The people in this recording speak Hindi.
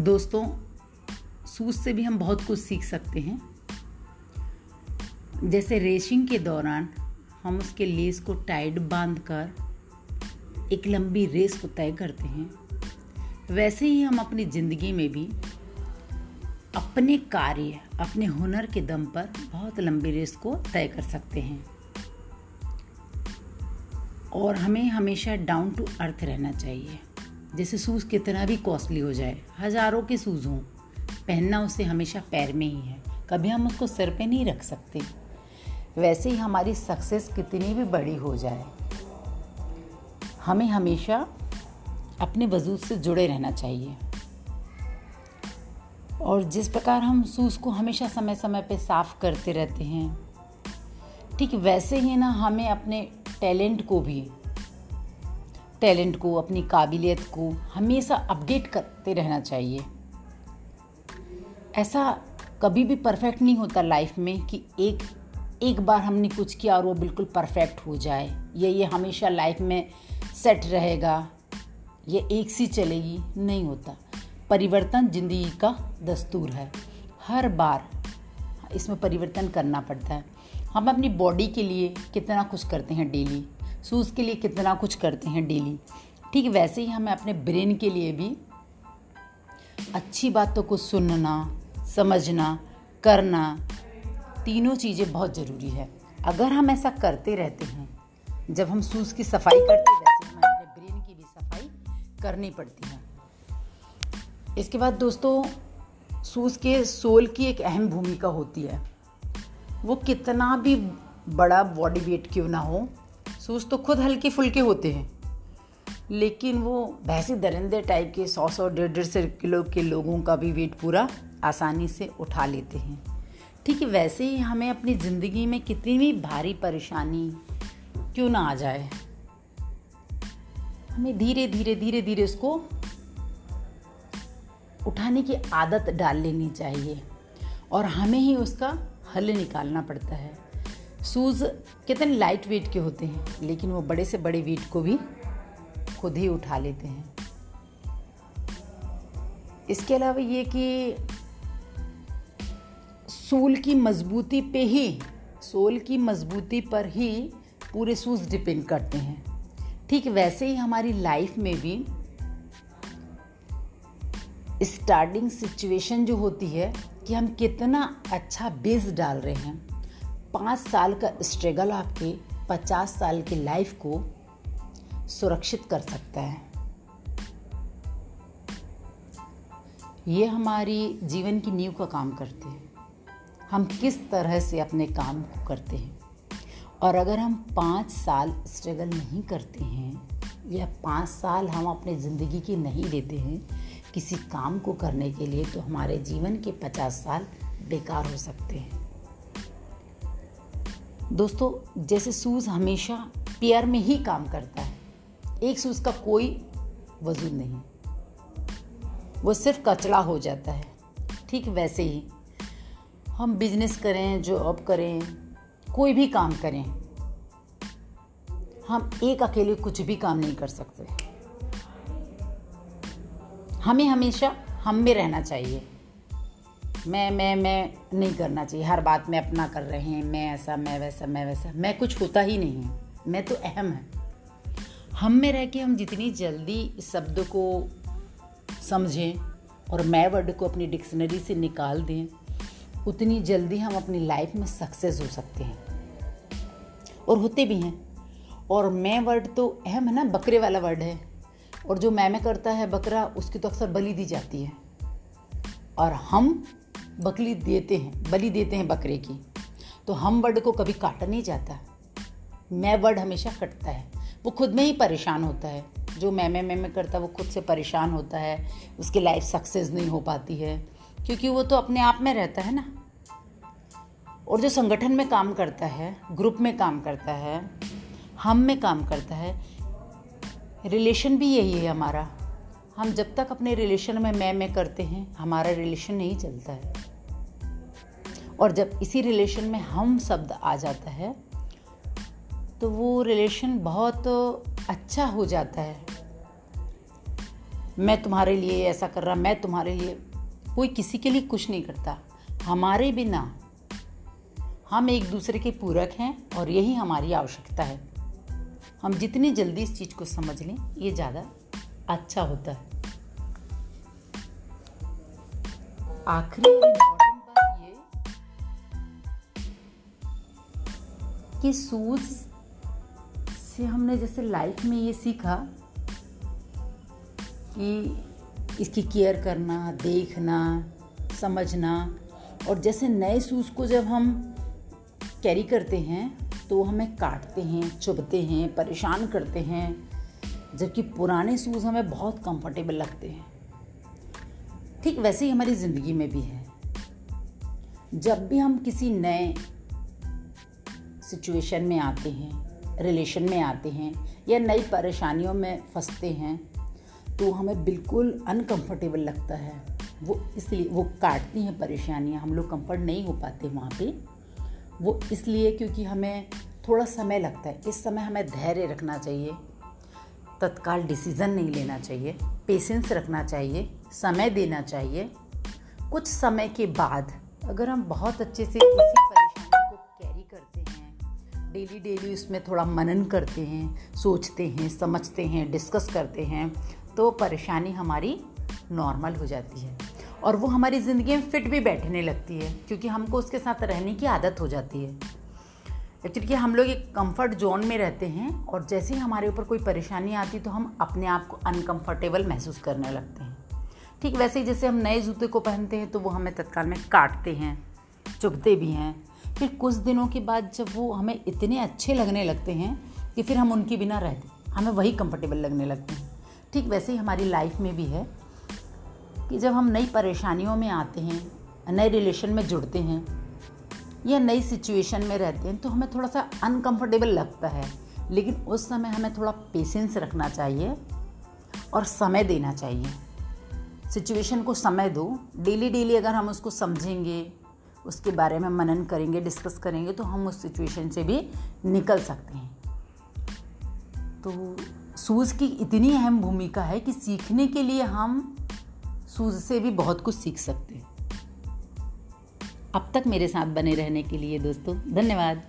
दोस्तों सूज से भी हम बहुत कुछ सीख सकते हैं। जैसे रेसिंग के दौरान हम उसके लेस को टाइट बाँध कर एक लंबी रेस को तय करते हैं। वैसे ही हम अपनी ज़िंदगी में भी अपने कार्य, अपने हुनर के दम पर बहुत लंबी रेस को तय कर सकते हैं। और हमें हमेशा डाउन टू अर्थ रहना चाहिए। जैसे शूज़ कितना भी कॉस्टली हो जाए, हज़ारों के शूज़ हों, पहनना उसे हमेशा पैर में ही है। कभी हम उसको सिर पे नहीं रख सकते। वैसे ही हमारी सक्सेस कितनी भी बड़ी हो जाए, हमें हमेशा अपने वजूद से जुड़े रहना चाहिए। और जिस प्रकार हम शूज़ को हमेशा समय समय पे साफ़ करते रहते हैं, ठीक वैसे ही ना हमें अपने टैलेंट को भी टैलेंट को, अपनी काबिलियत को हमेशा अपडेट करते रहना चाहिए। ऐसा कभी भी परफेक्ट नहीं होता लाइफ में कि एक एक बार हमने कुछ किया और वो बिल्कुल परफेक्ट हो जाए। या, ये हमेशा लाइफ में सेट रहेगा। ये एक सी चलेगी, नहीं होता। परिवर्तन ज़िंदगी का दस्तूर है। हर बार इसमें परिवर्तन करना पड़ता है। हम अपनी बॉडी के लिए कितना कुछ करते हैं डेली सूज के लिए कितना कुछ करते हैं डेली ठीक, वैसे ही हमें अपने ब्रेन के लिए भी अच्छी बातों को सुनना, समझना, करना तीनों चीज़ें बहुत ज़रूरी है। अगर हम ऐसा करते रहते हैं, जब हम सूज की सफ़ाई करते वैसे हमें अपने ब्रेन की भी सफ़ाई करनी पड़ती है। इसके बाद दोस्तों सूज के सोल की एक अहम भूमिका होती है। वो कितना भी बड़ा बॉडी वेट क्यों ना हो सूज तो खुद हल्के फुल्के होते हैं। लेकिन वो भैंसी दरिंदे टाइप के सौ सौ, डेढ़ डेढ़ सौ किलो के लोगों का भी वेट पूरा आसानी से उठा लेते हैं। ठीक है, वैसे ही हमें अपनी ज़िंदगी में कितनी भी भारी परेशानी क्यों ना आ जाए, हमें धीरे धीरे धीरे धीरे उसको उठाने की आदत डाल लेनी चाहिए और हमें ही उसका हल निकालना पड़ता है। शूज़ कितने लाइट वेट के होते हैं, लेकिन वो बड़े से बड़े वेट को भी खुद ही उठा लेते हैं। इसके अलावा ये कि सोल की मजबूती पे ही, सोल की मजबूती पर ही पूरे शूज़ डिपेंड करते हैं। ठीक वैसे ही हमारी लाइफ में भी स्टार्टिंग सिचुएशन जो होती है कि हम कितना अच्छा बेस डाल रहे हैं। पाँच साल का स्ट्रगल आपके, पचास साल की लाइफ को सुरक्षित कर सकता है। ये हमारी जीवन की नींव का काम करते हैं। हम किस तरह से अपने काम को करते हैं? और अगर हम पाँच साल स्ट्रगल नहीं करते हैं, या पाँच साल हम अपने ज़िंदगी की नहीं देते हैं, किसी काम को करने के लिए तो हमारे जीवन के पचास साल बेकार हो सकते हैं। दोस्तों, जैसे सूज हमेशा पेयर में ही काम करता है। एक सूज का कोई वजूद नहीं। वो सिर्फ़ कचड़ा हो जाता है। ठीक वैसे ही। हम बिज़नेस करें जॉब करें, कोई भी काम करें, हम एक अकेले कुछ भी काम नहीं कर सकते। हमें हमेशा हम में रहना चाहिए। मैं मैं मैं नहीं करना चाहिए। हर बात में अपना कर रहे हैं, मैं ऐसा, मैं वैसा मैं वैसा। मैं कुछ होता ही नहीं है। मैं तो अहम है। हम में रह के हम जितनी जल्दी इस शब्द को समझें और मैं वर्ड को अपनी डिक्शनरी से निकाल दें, उतनी जल्दी हम अपनी लाइफ में सक्सेस हो सकते हैं। और होते भी हैं। और मैं वर्ड तो अहम है ना, बकरे वाला वर्ड है। और जो मैं, में करता है बकरा, उसकी तो अक्सर बलि दी जाती है। और हम बकरी देते हैं, बलि देते हैं बकरे की। तो हम वर्ड को कभी काटा नहीं जाता। मैं वर्ड हमेशा कटता है। वो खुद में ही परेशान होता है। जो मैं मैं मैं मैं करता है वो खुद से परेशान होता है। उसकी लाइफ सक्सेस नहीं हो पाती है। क्योंकि वो तो अपने आप में रहता है ना। और जो संगठन में काम करता है ग्रुप में काम करता है, हम में काम करता है रिलेशन भी यही है हमारा। हम जब तक अपने रिलेशन में मैं मैं करते हैं, हमारा रिलेशन नहीं चलता है। और जब इसी रिलेशन में हम शब्द आ जाता है तो वो रिलेशन बहुत अच्छा हो जाता है। मैं तुम्हारे लिए ऐसा कर रहा, मैं तुम्हारे लिए, कोई किसी के लिए कुछ नहीं करता। हमारे बिना हम एक दूसरे के पूरक हैं और यही हमारी आवश्यकता है। हम जितनी जल्दी इस चीज़ को समझ लें, ये ज़्यादा अच्छा होता है। आखिरी इम्पोर्टेंट बात ये कि सूज से हमने जैसे लाइफ में ये सीखा कि इसकी केयर करना, देखना, समझना और जैसे नए सूज को जब हम कैरी करते हैं तो हमें काटते हैं, चुभते हैं, परेशान करते हैं, जबकि पुराने शूज़ हमें बहुत कंफर्टेबल लगते हैं। ठीक वैसे ही हमारी ज़िंदगी में भी है। जब भी हम किसी नए सिचुएशन में आते हैं रिलेशन में आते हैं, या नई परेशानियों में फंसते हैं तो हमें बिल्कुल अनकंफर्टेबल लगता है। वो इसलिए, वो काटती हैं परेशानियाँ, हम लोग कंफर्ट नहीं हो पाते वहाँ पे। वो इसलिए क्योंकि हमें थोड़ा समय लगता है। इस समय हमें धैर्य रखना चाहिए। तत्काल डिसीज़न नहीं लेना चाहिए पेशेंस रखना चाहिए, समय देना चाहिए। कुछ समय के बाद अगर हम बहुत अच्छे से किसी परेशानी को कैरी करते हैं डेली डेली उसमें थोड़ा मनन करते हैं, सोचते हैं, समझते हैं डिस्कस करते हैं तो परेशानी हमारी नॉर्मल हो जाती है। और वो हमारी ज़िंदगी में फिट भी बैठने लगती है, क्योंकि हमको उसके साथ रहने की आदत हो जाती है। एक्चुअली हम लोग एक कंफर्ट जोन में रहते हैं और जैसे ही हमारे ऊपर कोई परेशानी आती तो हम अपने आप को अनकंफर्टेबल महसूस करने लगते हैं। ठीक वैसे ही जैसे हम नए जूते को पहनते हैं तो वो हमें तत्काल में काटते हैं, चुभते भी हैं। फिर कुछ दिनों के बाद जब वो हमें इतने अच्छे लगने लगते हैं कि फिर हम उनके बिना रहते, हमें वही कंफर्टेबल लगने लगते हैं। ठीक वैसे ही हमारी लाइफ में भी है कि जब हम नई परेशानियों में आते हैं, नए रिलेशन में जुड़ते हैं या नई सिचुएशन में रहते हैं तो हमें थोड़ा सा अनकंफर्टेबल लगता है। लेकिन उस समय हमें थोड़ा पेशेंस रखना चाहिए और समय देना चाहिए। सिचुएशन को समय दो। डेली डेली अगर हम उसको समझेंगे, उसके बारे में मनन करेंगे डिस्कस करेंगे तो हम उस सिचुएशन से भी निकल सकते हैं। तो सूज़ की इतनी अहम भूमिका है कि सीखने के लिए हम सूज़ से भी बहुत कुछ सीख सकते हैं। अब तक मेरे साथ बने रहने के लिए दोस्तों धन्यवाद।